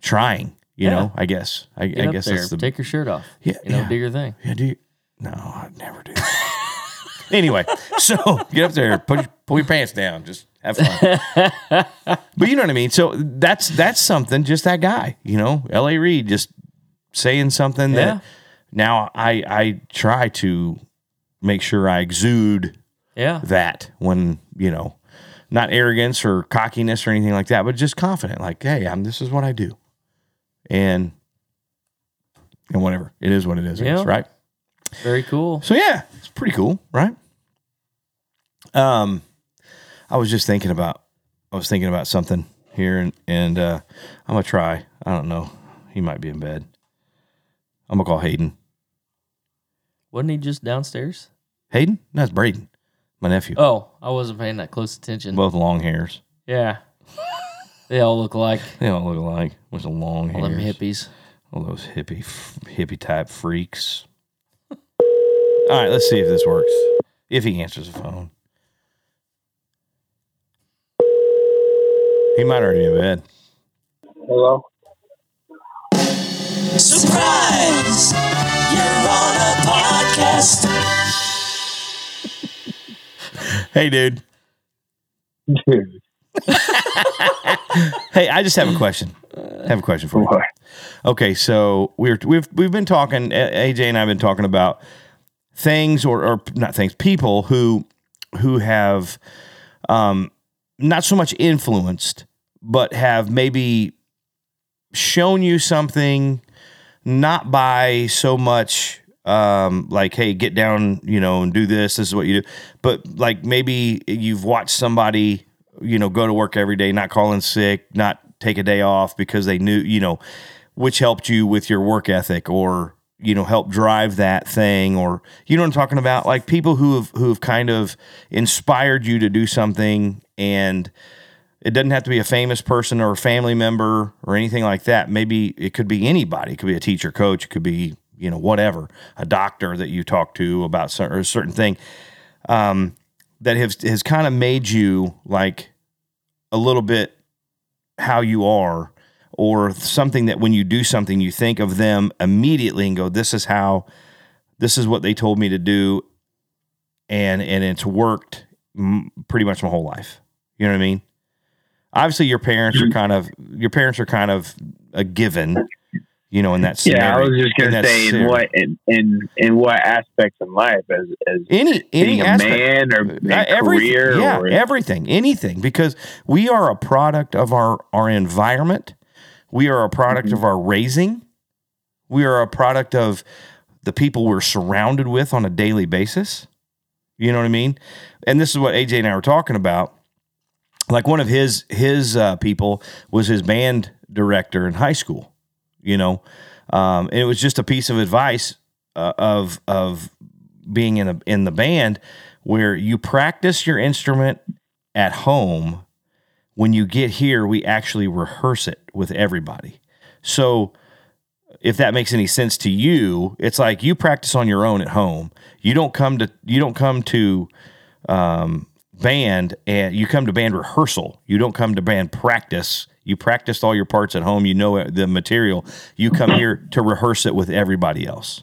trying. You Yeah. know, I guess. I, Get I guess there. that's the Take your shirt off. Yeah, You know, yeah. do your thing. yeah, do you? No, I'd never do anyway, so get up there, put pull your pants down, just have fun. but you know what I mean. So that's that's something. Just that guy, you know, L.A. Reid, just saying something Yeah. that now I I try to make sure I exude Yeah. that when you know, not arrogance or cockiness or anything like that, but just confident. Like, hey, I'm this is what I do, and and whatever it is, what it is, Yeah. right? Very cool. So yeah, it's pretty cool, right? Um, I was just thinking about, I was thinking about something here, and and uh, I'm gonna try. I don't know. He might be in bed. I'm gonna call Hayden. Wasn't he just downstairs? Hayden? No, Braden, my nephew. Oh, I wasn't paying that close attention. Both long hairs. yeah. They all look alike. They all look alike with the long All them hippies. All those hippie f- hippie type freaks. All right, let's see if this works. If he answers the phone. He might already be in bed. Hello? Surprise! You're on a podcast. Hey, dude. Dude, Hey, I just have a question. I have a question for you. Okay, so we're we've we've been talking. AJ and I've been talking about things, or or not things, people who who have um not so much influenced, but have maybe shown you something, not by so much um like hey get down you know and do this this is what you do but like maybe you've watched somebody you know, go to work every day, not call in sick, not take a day off because they knew, you know, which helped you with your work ethic or, you know, help drive that thing or you know what I'm talking about? Like people who have who have kind of inspired you to do something and it doesn't have to be a famous person or a family member or anything like that. Maybe it could be anybody. It could be a teacher, coach, it could be, you know, whatever, a doctor that you talk to about a certain thing. Um, that has has kind of made you like a little bit how you are or something that when you do something you think of them immediately and go this is how this is what they told me to do and and it's worked m- pretty much my whole life. You know what i mean? Obviously your parents are kind of your parents are kind of a given you know in that scenario Yeah, I was just gonna that say in what in, in in what aspects in life as as any any being a aspect man or in Uh, career yeah, or everything, anything, because we are a product of our our environment. We are a product Mm-hmm. of our raising. We are a product of the people we're surrounded with on a daily basis. You know what I mean? And this is what AJ and I were talking about. Like one of his his uh, people was his band director in high school. You know, um, it was just a piece of advice uh, of of being in a in the band where you practice your instrument at home. When you get here we actually rehearse it with everybody. So if that makes any sense to you it's like you practice on your own at home. You don't come to you don't come to um, band and you come to band rehearsal. You don't come to band practice you practiced all your parts at home you know the material you come here to rehearse it with everybody else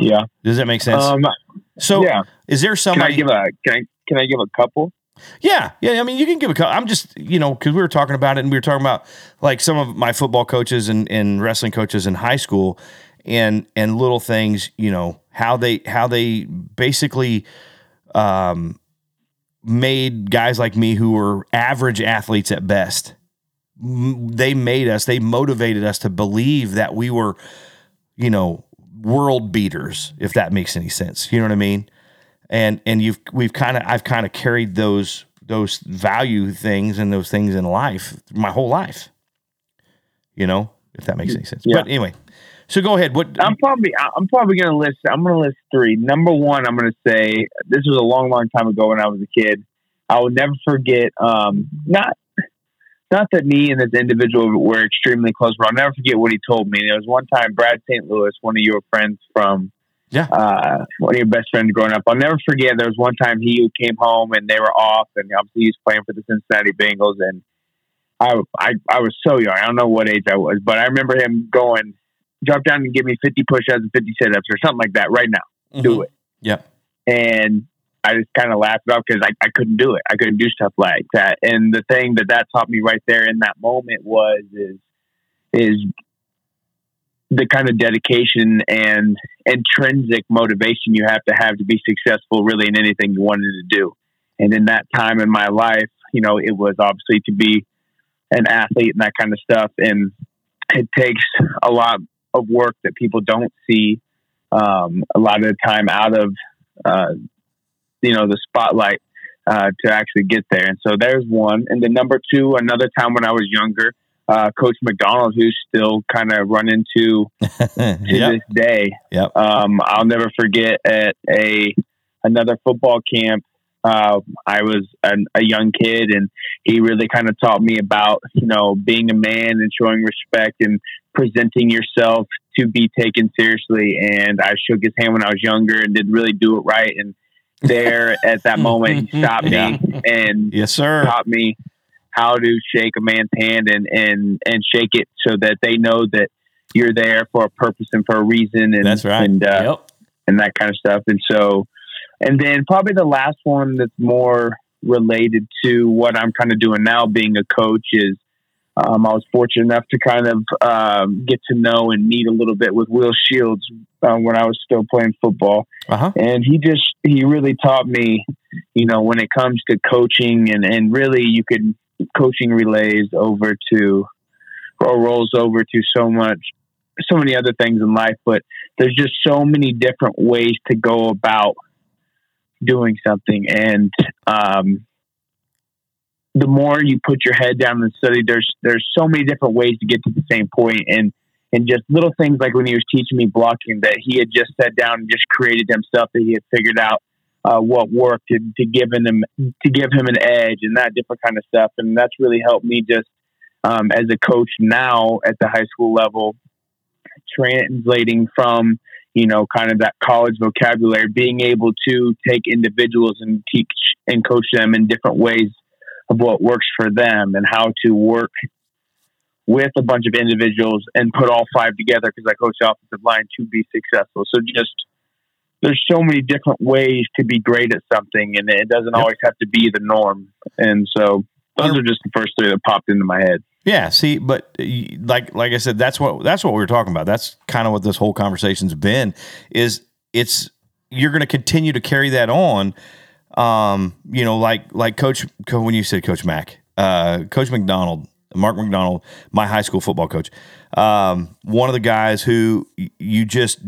yeah. does that make sense Um, so yeah. is there can I somebody give a can I can I give a couple? Yeah, yeah. I mean, you can give a. cou- I'm just, you know, because we were talking about it, and we were talking about like some of my football coaches and, and wrestling coaches in high school, and and little things, you know, how they how they basically um, made guys like me who were average athletes at best. They made us. They motivated us to believe that we were, you know, world beaters. If that makes any sense, you know what I mean and and you've we've kind of I've kind of carried those those value things and those things in life my whole life. You know, if that makes any sense. Yeah. But anyway, so go ahead. What? I'm probably I'm probably gonna list I'm gonna list three. Number one, I'm gonna say this was a long, long time ago when I was a kid. I will never forget. Um, not not that me and this individual were extremely close, but I'll never forget what he told me. There was one time Brad St. Louis, one of your friends from Yeah. uh, one of your best friends growing up. I'll never forget. There was one time he came home and they were off, and obviously he was playing for the Cincinnati Bengals, and I I I was so young. I don't know what age I was, but I remember him going, drop down and give me 50 push-ups and 50 sit-ups or something like that right now. Do it. Mm-hmm. Yep. And I just kind of laughed it off because I, I couldn't do it. I couldn't do stuff like that. And the thing that that taught me right there in that moment was is is the kind of dedication and intrinsic motivation you have to have to be successful really in anything you wanted to do. And in that time in my life, you know, it was obviously to be an athlete and that kind of stuff. And it takes a lot of work that people don't see um, a lot of the time out of, uh, you know, the spotlight uh, to actually get there. And so there's one. And then number two, another time when I was younger, uh, Coach McDonald, who's still kind of run into to yep. this day. Yep. Um, I'll never forget at a another football camp. Uh, I was an, a young kid, and he really kind of taught me about you know being a man and showing respect and presenting yourself to be taken seriously. And I shook his hand when I was younger and didn't really do it right. And there at that moment, he stopped Yeah. me and Yes, sir. taught me how to shake a man's hand and and and shake it so that they know that you're there for a purpose and for a reason and That's right. and uh, Yep. and that kind of stuff and so and then probably the last one that's more related to what I'm kind of doing now being a coach is um, I was fortunate enough to kind of um, get to know and meet a little bit with Will Shields uh, when I was still playing football Uh huh. and he just he really taught me you know when it comes to coaching and and really you could coaching relays over to or rolls over to so much so many other things in life but there's just so many different ways to go about doing something. And um the more you put your head down and study, there's there's so many different ways to get to the same point, and and just little things like when he was teaching me blocking, that he had just sat down and just created himself that he had figured out uh, what worked to, to give him to give him an edge and that different kind of stuff, and that's really helped me just um, as a coach now at the high school level, translating from you know kind of that college vocabulary, being able to take individuals and teach and coach them in different ways of what works for them and how to work with a bunch of individuals and put all five together because I coach offensive line to be successful. So just there's so many different ways to be great at something, and it doesn't always have to be the norm. And so those are just the first three that popped into my head. Yeah, see, but uh, like like I said, that's what that's what we were talking about. That's kind of what this whole conversation's been. Is it's you're going to continue to carry that on. Um, you know, like like Coach when you said Coach Mack, uh, Coach McDonald, Mark McDonald, my high school football coach, um, one of the guys who you just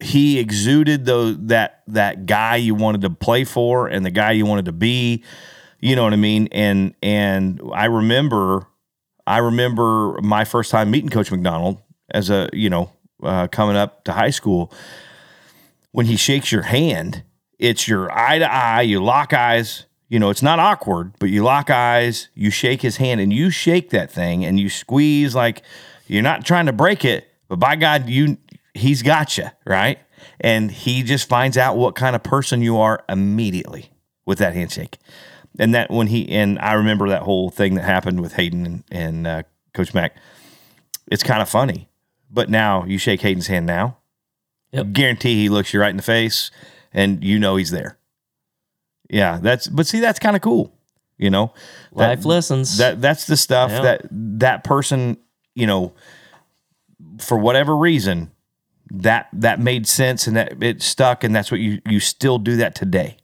he exuded those that that guy you wanted to play for and the guy you wanted to be. You know what I mean? And and I remember I remember my first time meeting Coach McDonald as a you know uh, coming up to high school. When he shakes your hand, it's your eye to eye. You lock eyes. You know, it's not awkward, but you lock eyes. You shake his hand, and you shake that thing, and you squeeze like you're not trying to break it, but by God, you he's got you right, and he just finds out what kind of person you are immediately with that handshake and that when he and I remember that whole thing that happened with Hayden and, and uh, Coach Mack. It's kind of funny, but now you shake Hayden's hand now. Yep. Guarantee he looks you right in the face, and you know he's there. Yeah, that's but see that's kind of cool. You know, that, Life lessons. that that's the stuff Yeah. that that person you know for whatever reason that that made sense and that it stuck and that's what you you still do that today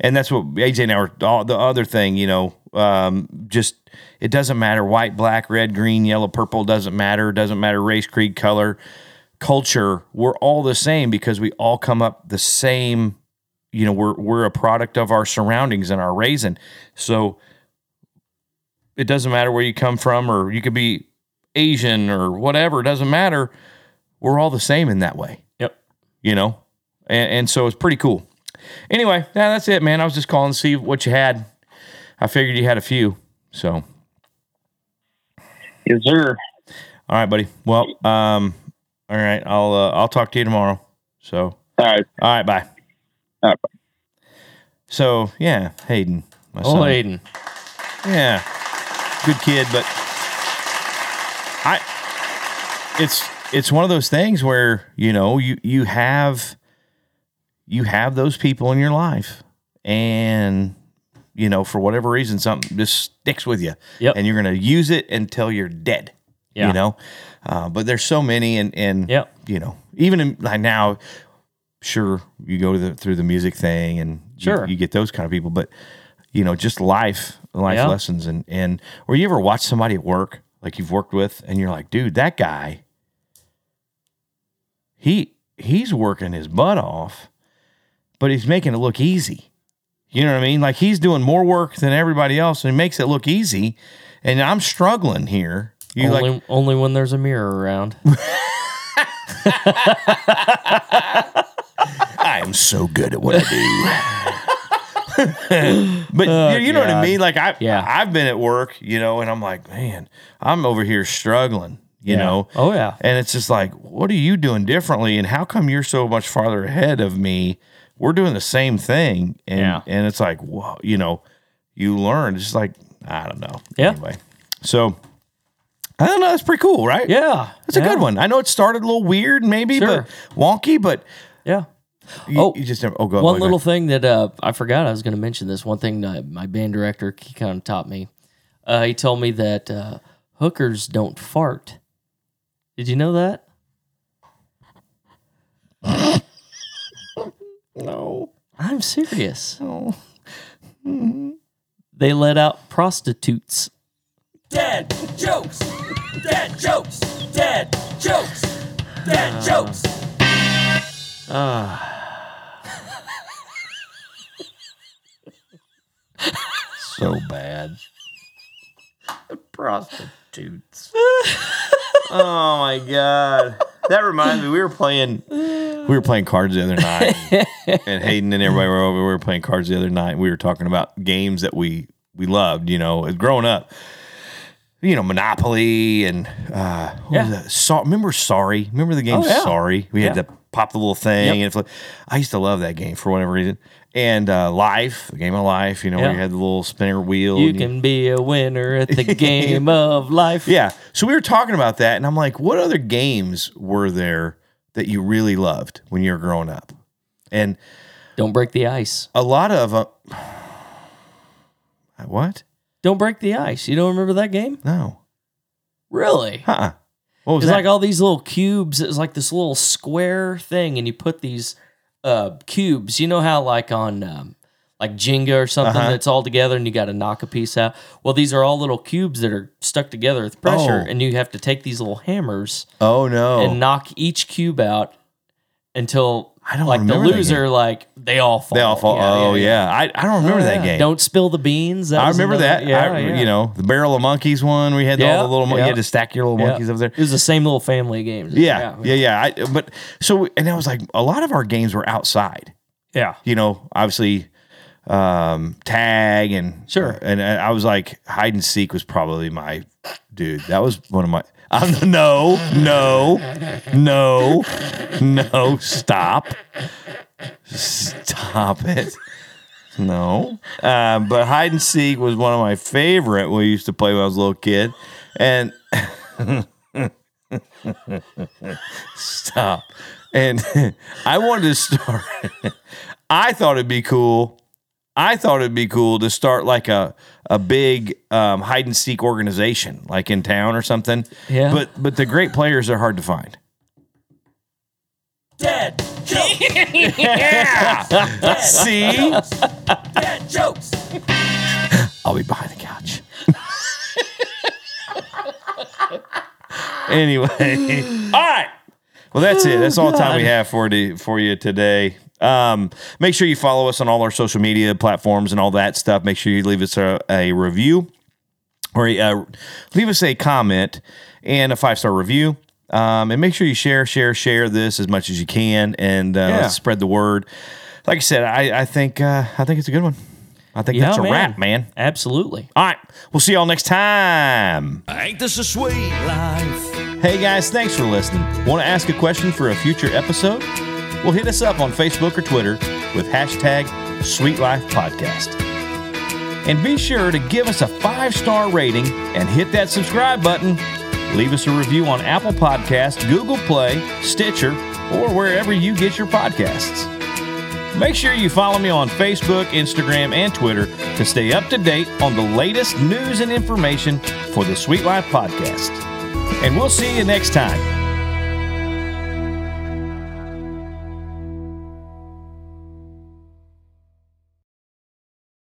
and that's what AJ and I were all the other thing you know um, just it doesn't matter white black red green yellow purple doesn't matter doesn't matter race creed color culture we're all the same because we all come up the same you know we're we're a product of our surroundings and our raising. So it doesn't matter where you come from or you could be asian or whatever it doesn't matter. We're all the same in that way. Yep. you know? And, and so it's pretty cool anyway yeah, that's it man i was just calling to see what you had i figured you had a few so Yes, sir. all right buddy well um all right i'll uh, i'll talk to you tomorrow so All right. all right bye All right, so yeah hayden my Oh, son. Aiden. Yeah, good kid, but I it's it's one of those things where you know you you have you have those people in your life, and you know for whatever reason something just sticks with you, Yep. and you're gonna use it until you're dead. Yeah. You know, uh, but there's so many, and and Yep. you know even in, like now, sure you go to the through the music thing and you- Sure. you, get those kind of people, but you know just life life Yeah. lessons and and or you ever watch somebody at work like you've worked with and you're like dude that guy he he's working his butt off but he's making it look easy you know what i mean like he's doing more work than everybody else and he makes it look easy and i'm struggling here you Only, like only when there's a mirror around. I am so good at what I do. but oh, you, you know what I mean? Like I, Yeah. I've been at work, you know, and I'm like, man, I'm over here struggling, you Yeah. know. Oh, yeah. And it's just like, what are you doing differently? And how come you're so much farther ahead of me? We're doing the same thing, and Yeah. and it's like, whoa, you know, you learn. It's like I don't know. Yeah. Anyway, so I don't know. That's pretty cool, right? Yeah. That's a yeah. good one. I know it started a little weird, maybe, Sure. but wonky, but Yeah. you, Oh, you just never. Oh, go ahead. One go little ahead. thing that uh, I forgot I was going to mention this. One thing that my band director he kind of taught me. Uh, he told me that uh, hookers don't fart. Did you know that? No. I'm serious. No. They let out prostitutes. Dead jokes. Dead jokes. Dead jokes. Dad jokes. Ah. So bad. Prostitutes. oh my god. That reminds me, we were playing we were playing cards the other night. and Hayden and everybody were over. We were playing cards the other night. And We were talking about games that we we loved, you know, growing up. You know, Monopoly and uh what Yeah. was that? So, remember Sorry? Remember the game Oh, yeah. Sorry? We had to pop the little thing Yep. and flipped. I used to love that game for whatever reason. And uh Life, the game of life, you know, where Yeah. you had the little spinner wheel. You can be a winner at the game of life. yeah. So we were talking about that, and I'm like, what other games were there that you really loved when you were growing up? And Don't break the ice. a lot of uh, what? Don't break the ice. You don't remember that game? No. Really? Uh-uh. What was It's that? like all these little cubes. It was like this little square thing, and you put these uh, cubes. You know how like on um, like Jenga or something Uh-huh. that's all together, and you got to knock a piece out. Well, these are all little cubes that are stuck together with pressure, Oh. and you have to take these little hammers oh no. and knock each cube out until I don't like the that loser, like they all fall. they all fall. oh yeah, I, I don't remember that Yeah. game. Don't spill the beans. That I remember another- that. Yeah, I, yeah. You know, the barrel of monkeys one. We had Yeah, all the little. Yeah. You had to stack your little Yeah. monkeys over there. It was the same little family games. Yeah, yeah, yeah. I, but so, and I was like, a lot of our games were outside. yeah. you know, obviously um tag and Sure. and, and I was like hide and seek was probably my dude. That was one of my I'm, no, no, no, no, stop. Stop it. No. Uh, but hide and seek was one of my favorite we used to play when I was a little kid. And stop. And I wanted to start I thought it'd be cool. I thought it'd be cool to start like a a big um, hide and seek organization, like in town or something. Yeah. But but the great players are hard to find. Dead jokes. Yeah. See, Dead jokes. I'll be behind the couch. anyway, all right. Well, that's it. That's all the time we have for the, for you today. Um, make sure you follow us on all our social media platforms and all that stuff. Make sure you leave us a, a review or uh, leave us a comment and a five star review. Um, and make sure you share, share, share this as much as you can, and uh, Yeah. let's spread the word. Like I said, I, I think uh, I think it's a good one. I think that's a wrap, man. Absolutely. All right, we'll see y'all next time. Ain't this a sweet life? Hey guys, thanks for listening. Want to ask a question for a future episode? Well, hit us up on Facebook or Twitter with hashtag Sweet Life Podcast. And be sure to give us a five star rating and hit that subscribe button. Leave us a review on Apple Podcasts, Google Play, Stitcher, or wherever you get your podcasts. Make sure you follow me on Facebook, Instagram, and Twitter to stay up to date on the latest news and information for the Sweet Life Podcast. And we'll see you next time.